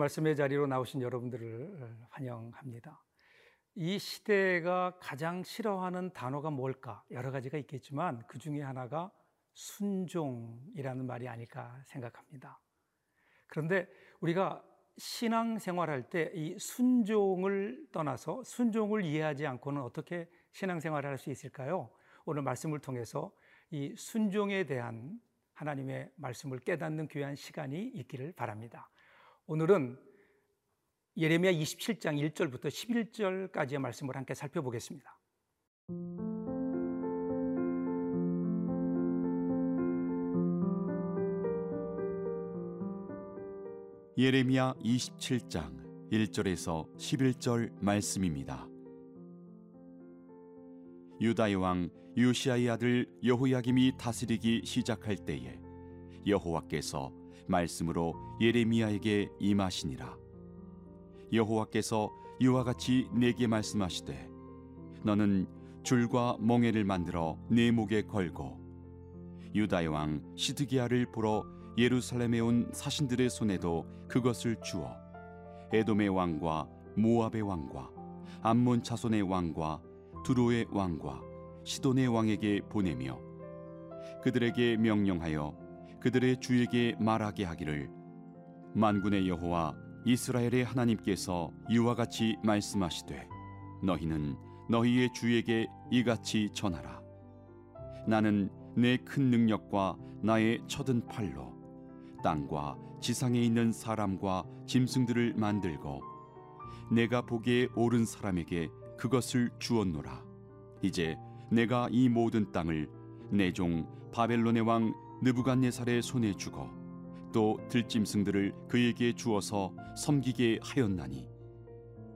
말씀의 자리로 나오신 여러분들을 환영합니다. 이 시대가 가장 싫어하는 단어가 뭘까? 여러 가지가 있겠지만 그 중에 하나가 순종이라는 말이 아닐까 생각합니다. 그런데 우리가 신앙 생활할 때 이 순종을 떠나서 순종을 이해하지 않고는 어떻게 신앙 생활을 할 수 있을까요? 오늘 말씀을 통해서 이 순종에 대한 하나님의 말씀을 깨닫는 귀한 시간이 있기를 바랍니다. 오늘은 예레미야 27장 1절부터 11절까지의 말씀을 함께 살펴보겠습니다. 예레미야 27장 1절에서 11절 말씀입니다. 유다의 왕 요시아의 아들 여호야김이 다스리기 시작할 때에 여호와께서 말씀으로 예레미야에게 임하시니라. 여호와께서 이와 같이 내게 말씀하시되 너는 줄과 멍에를 만들어 내 목에 걸고 유다의 왕 시드기야를 보러 예루살렘에 온 사신들의 손에도 그것을 주어 에돔의 왕과 모압의 왕과 암몬 자손의 왕과 두로의 왕과 시돈의 왕에게 보내며 그들에게 명령하여 그들의 주에게 말하게 하기를 만군의 여호와 이스라엘의 하나님께서 이와 같이 말씀하시되 너희는 너희의 주에게 이같이 전하라. 나는 내 큰 능력과 나의 쳐든 팔로 땅과 지상에 있는 사람과 짐승들을 만들고 내가 보기에 옳은 사람에게 그것을 주었노라. 이제 내가 이 모든 땅을 내 종 바벨론의 왕 느부갓네살의 손에 주고 또 들짐승들을 그에게 주어서 섬기게 하였나니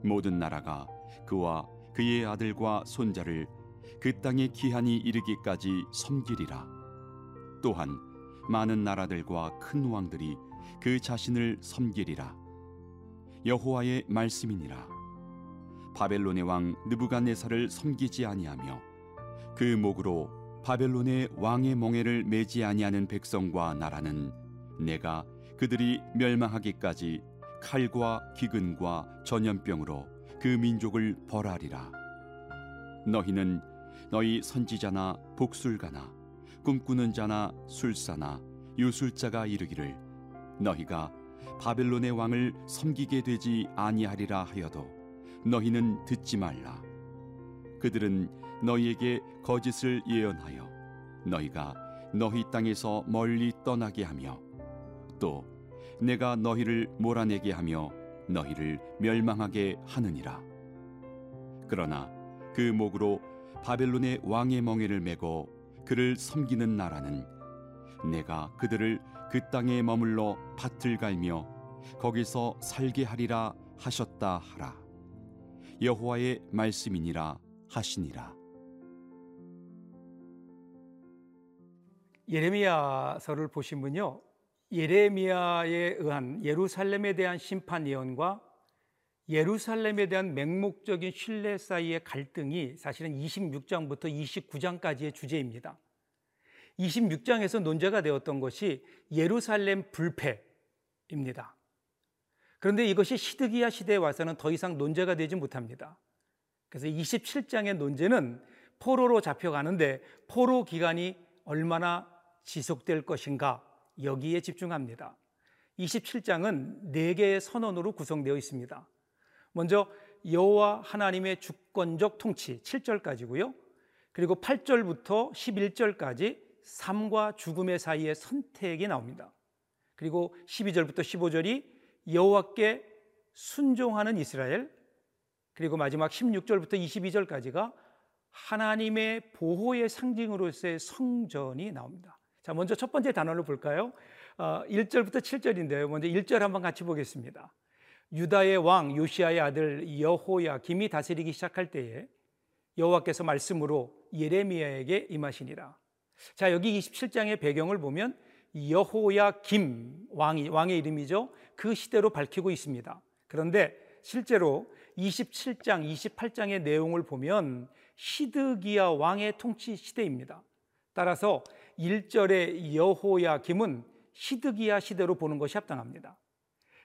모든 나라가 그와 그의 아들과 손자를 그 땅의 기한이 이르기까지 섬기리라. 또한 많은 나라들과 큰 왕들이 그 자신을 섬기리라. 여호와의 말씀이니라. 바벨론의 왕 느부갓네살을 섬기지 아니하며 그 목으로 바벨론의 왕의 멍에를 매지 아니하는 백성과 나라는 내가 그들이 멸망하기까지 칼과 기근과 전염병으로 그 민족을 벌하리라. 너희는 너희 선지자나 복술가나 꿈꾸는 자나 술사나 유술자가 이르기를 너희가 바벨론의 왕을 섬기게 되지 아니하리라 하여도 너희는 듣지 말라. 그들은 너희에게 거짓을 예언하여 너희가 너희 땅에서 멀리 떠나게 하며 또 내가 너희를 몰아내게 하며 너희를 멸망하게 하느니라. 그러나 그 목으로 바벨론의 왕의 멍에를 메고 그를 섬기는 나라는 내가 그들을 그 땅에 머물러 밭을 갈며 거기서 살게 하리라 하셨다 하라. 여호와의 말씀이니라 하시니라 예레미야서를 보시면요. 예레미야에 의한 예루살렘에 대한 심판 예언과 예루살렘에 대한 맹목적인 신뢰 사이의 갈등이 사실은 26장부터 29장까지의 주제입니다. 26장에서 논제가 되었던 것이 예루살렘 불패입니다. 그런데 이것이 시드기야 시대에 와서는 더 이상 논제가 되지 못합니다. 그래서 27장의 논제는 포로로 잡혀가는데 포로 기간이 얼마나 지속될 것인가 여기에 집중합니다. 27장은 네 개의 선언으로 구성되어 있습니다. 먼저 여호와 하나님의 주권적 통치 7절까지고요. 그리고 8절부터 11절까지 삶과 죽음의 사이에 선택이 나옵니다. 그리고 12절부터 15절이 여호와께 순종하는 이스라엘 그리고 마지막 16절부터 22절까지가 하나님의 보호의 상징으로서의 성전이 나옵니다. 자, 먼저 첫 번째 단어를 볼까요? 어, 1절부터 7절인데요. 먼저 1절 한번 같이 보겠습니다. 유다의 왕 요시아의 아들 여호야 김이 다스리기 시작할 때에 여호와께서 말씀으로 예레미야에게 임하시니라. 자, 여기 27장의 배경을 보면 여호야 김 왕이 왕의 이름이죠. 그 시대로 밝히고 있습니다. 그런데 실제로 27장, 28장의 내용을 보면 시드기야 왕의 통치 시대입니다. 따라서 1절의 여호야 김은 시드기야 시대로 보는 것이 합당합니다.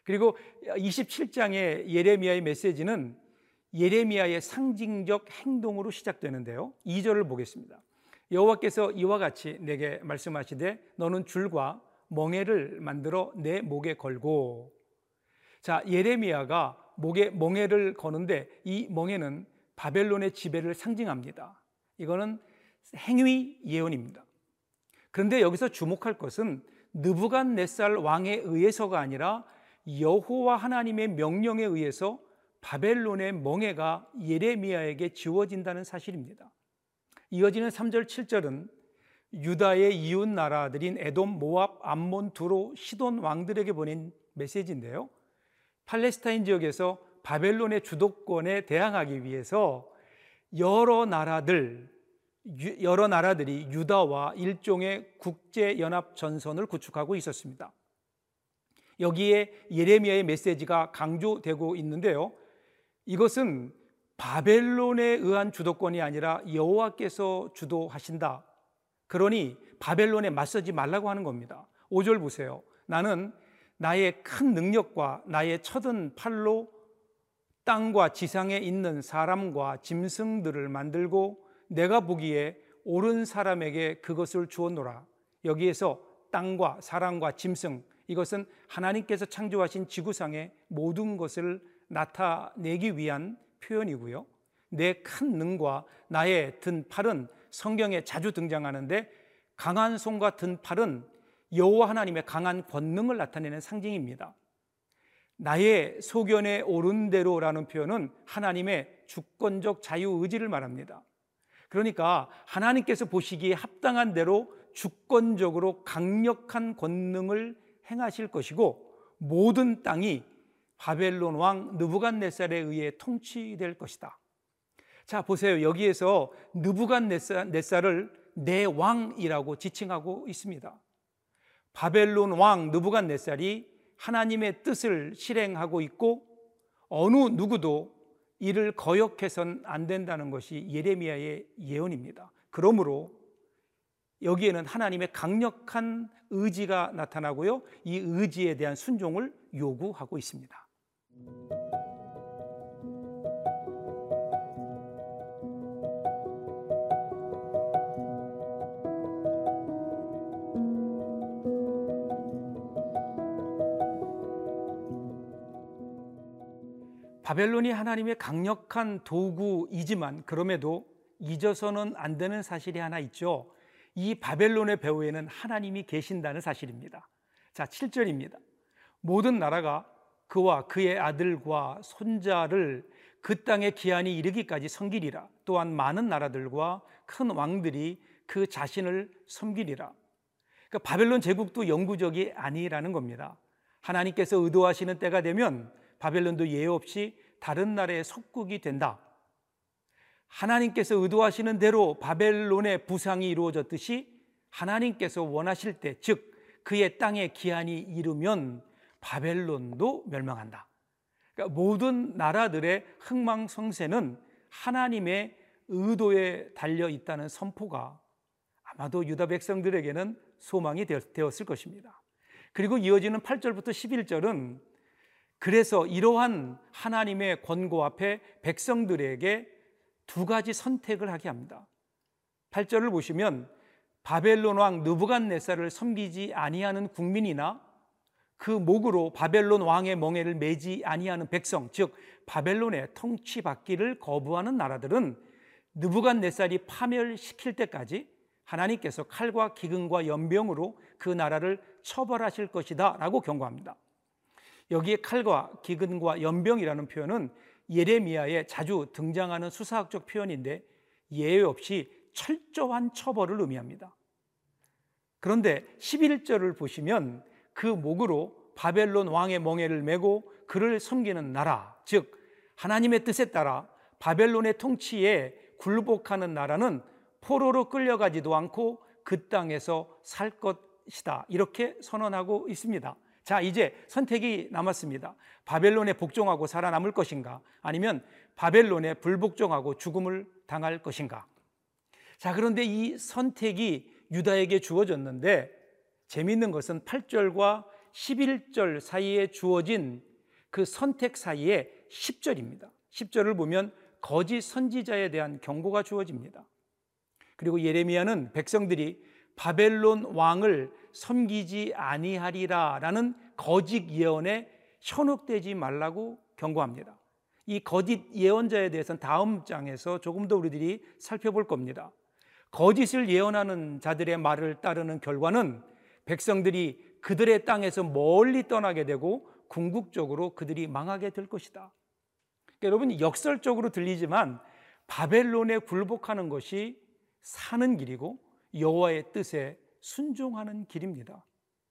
그리고 27장의 예레미야의 메시지는 예레미야의 상징적 행동으로 시작되는데요. 2절을 보겠습니다. 여호와께서 이와 같이 내게 말씀하시되 너는 줄과 멍에를 만들어 내 목에 걸고 자 예레미야가 목에 멍에를 거는데 이 멍에는 바벨론의 지배를 상징합니다. 이거는 행위 예언입니다. 그런데 여기서 주목할 것은 느부갓네살 왕에 의해서가 아니라 여호와 하나님의 명령에 의해서 바벨론의 멍에가 예레미야에게 지워진다는 사실입니다. 이어지는 3절 7절은 유다의 이웃 나라들인 에돔, 모압, 암몬, 두로, 시돈 왕들에게 보낸 메시지인데요. 팔레스타인 지역에서 바벨론의 주도권에 대항하기 위해서 여러 나라들 여러 나라들이 유다와 일종의 국제 연합 전선을 구축하고 있었습니다. 여기에 예레미야의 메시지가 강조되고 있는데요. 이것은 바벨론에 의한 주도권이 아니라 여호와께서 주도하신다. 그러니 바벨론에 맞서지 말라고 하는 겁니다. 5절 보세요. 나는 나의 큰 능력과 나의 쳐든 팔로 땅과 지상에 있는 사람과 짐승들을 만들고 내가 보기에 옳은 사람에게 그것을 주었노라. 여기에서 땅과 사람과 짐승 이것은 하나님께서 창조하신 지구상의 모든 것을 나타내기 위한 표현이고요. 내 큰 능과 나의 든 팔은 성경에 자주 등장하는데 강한 손과 든 팔은 여호와 하나님의 강한 권능을 나타내는 상징입니다. 나의 소견에 오른 대로라는 표현은 하나님의 주권적 자유 의지를 말합니다. 그러니까 하나님께서 보시기에 합당한 대로 주권적으로 강력한 권능을 행하실 것이고 모든 땅이 바벨론 왕 느부갓네살에 의해 통치될 것이다. 자, 보세요. 여기에서 느부갓네살을 내 왕이라고 지칭하고 있습니다. 바벨론 왕 느부갓네살이 하나님의 뜻을 실행하고 있고 어느 누구도 이를 거역해선 안 된다는 것이 예레미야의 예언입니다. 그러므로 여기에는 하나님의 강력한 의지가 나타나고요. 이 의지에 대한 순종을 요구하고 있습니다. 바벨론이 하나님의 강력한 도구이지만 그럼에도 잊어서는 안 되는 사실이 하나 있죠. 이 바벨론의 배후에는 하나님이 계신다는 사실입니다. 자, 7절입니다. 모든 나라가 그와 그의 아들과 손자를 그 땅의 기한이 이르기까지 섬기리라. 또한 많은 나라들과 큰 왕들이 그 자신을 섬기리라. 그러니까 바벨론 제국도 영구적이 아니라는 겁니다. 하나님께서 의도하시는 때가 되면 바벨론도 예외 없이 다른 나라의 속국이 된다. 하나님께서 의도하시는 대로 바벨론의 부상이 이루어졌듯이 하나님께서 원하실 때, 즉 그의 땅의 기한이 이르면 바벨론도 멸망한다. 그러니까 모든 나라들의 흥망성쇠는 하나님의 의도에 달려 있다는 선포가 아마도 유다 백성들에게는 소망이 되었을 것입니다. 그리고 이어지는 8절부터 11절은 그래서 이러한 하나님의 권고 앞에 백성들에게 두 가지 선택을 하게 합니다. 8절을 보시면 바벨론 왕 느부갓네살을 섬기지 아니하는 국민이나 그 목으로 바벨론 왕의 멍에를 매지 아니하는 백성, 즉 바벨론의 통치받기를 거부하는 나라들은 느부갓네살이 파멸시킬 때까지 하나님께서 칼과 기근과 연병으로 그 나라를 처벌하실 것이다라고 경고합니다. 여기에 칼과 기근과 연병이라는 표현은 예레미야에 자주 등장하는 수사학적 표현인데 예외 없이 철저한 처벌을 의미합니다. 그런데 11절을 보시면 그 목으로 바벨론 왕의 멍에를 메고 그를 섬기는 나라, 즉 하나님의 뜻에 따라 바벨론의 통치에 굴복하는 나라는 포로로 끌려가지도 않고 그 땅에서 살 것이다. 이렇게 선언하고 있습니다. 자, 이제 선택이 남았습니다. 바벨론에 복종하고 살아남을 것인가? 아니면 바벨론에 불복종하고 죽음을 당할 것인가? 자, 그런데 이 선택이 유다에게 주어졌는데 재미있는 것은 8절과 11절 사이에 주어진 그 선택 사이에 10절입니다. 10절을 보면 거짓 선지자에 대한 경고가 주어집니다. 그리고 예레미야는 백성들이 바벨론 왕을 섬기지 아니하리라라는 거짓 예언에 현혹되지 말라고 경고합니다. 이 거짓 예언자에 대해서는 다음 장에서 조금 더 우리들이 살펴볼 겁니다. 거짓을 예언하는 자들의 말을 따르는 결과는 백성들이 그들의 땅에서 멀리 떠나게 되고 궁극적으로 그들이 망하게 될 것이다. 그러니까 여러분 역설적으로 들리지만 바벨론에 굴복하는 것이 사는 길이고 여호와의 뜻에 순종하는 길입니다.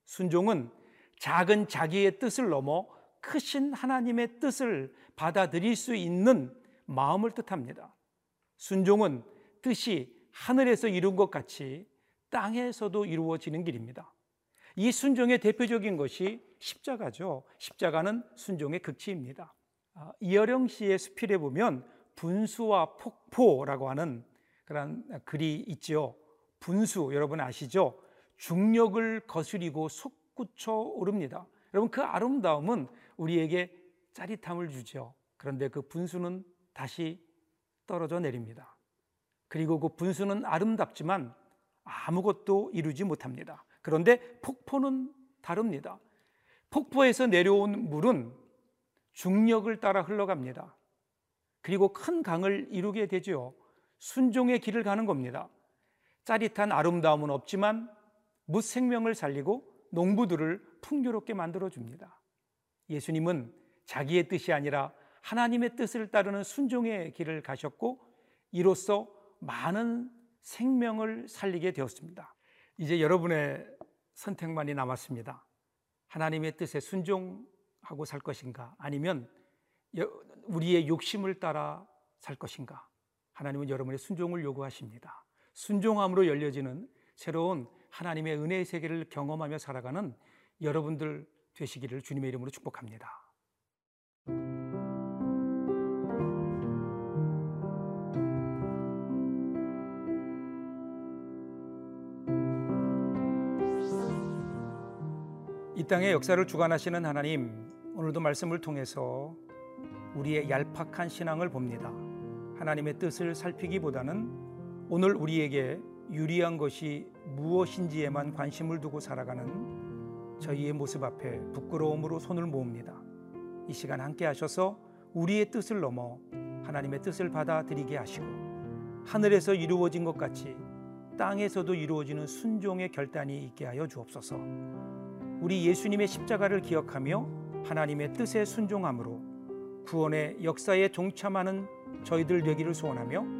순종은 작은 자기의 뜻을 넘어 크신 하나님의 뜻을 받아들일 수 있는 마음을 뜻합니다. 순종은 뜻이 하늘에서 이룬 것 같이 땅에서도 이루어지는 길입니다. 이 순종의 대표적인 것이 십자가죠. 십자가는 순종의 극치입니다. 아, 이어령 씨의 수필에 보면 분수와 폭포라고 하는 그런 글이 있지요. 분수 여러분 아시죠? 중력을 거스리고 솟구쳐 오릅니다. 여러분 그 아름다움은 우리에게 짜릿함을 주죠. 그런데 그 분수는 다시 떨어져 내립니다. 그리고 그 분수는 아름답지만 아무것도 이루지 못합니다. 그런데 폭포는 다릅니다. 폭포에서 내려온 물은 중력을 따라 흘러갑니다. 그리고 큰 강을 이루게 되죠. 순종의 길을 가는 겁니다. 짜릿한 아름다움은 없지만 무생명을 살리고 농부들을 풍요롭게 만들어 줍니다. 예수님은 자기의 뜻이 아니라 하나님의 뜻을 따르는 순종의 길을 가셨고 이로써 많은 생명을 살리게 되었습니다. 이제 여러분의 선택만이 남았습니다. 하나님의 뜻에 순종하고 살 것인가 아니면 우리의 욕심을 따라 살 것인가? 하나님은 여러분의 순종을 요구하십니다. 순종함으로 열려지는 새로운 하나님의 은혜의 세계를 경험하며 살아가는 여러분들 되시기를 주님의 이름으로 축복합니다. 이 땅의 역사를 주관하시는 하나님, 오늘도 말씀을 통해서 우리의 얄팍한 신앙을 봅니다. 하나님의 뜻을 살피기보다는 오늘 우리에게 유리한 것이 무엇인지에만 관심을 두고 살아가는 저희의 모습 앞에 부끄러움으로 손을 모읍니다. 이 시간 함께 하셔서 우리의 뜻을 넘어 하나님의 뜻을 받아들이게 하시고 하늘에서 이루어진 것 같이 땅에서도 이루어지는 순종의 결단이 있게 하여 주옵소서. 우리 예수님의 십자가를 기억하며 하나님의 뜻에 순종함으로 구원의 역사에 동참하는 저희들 되기를 소원하며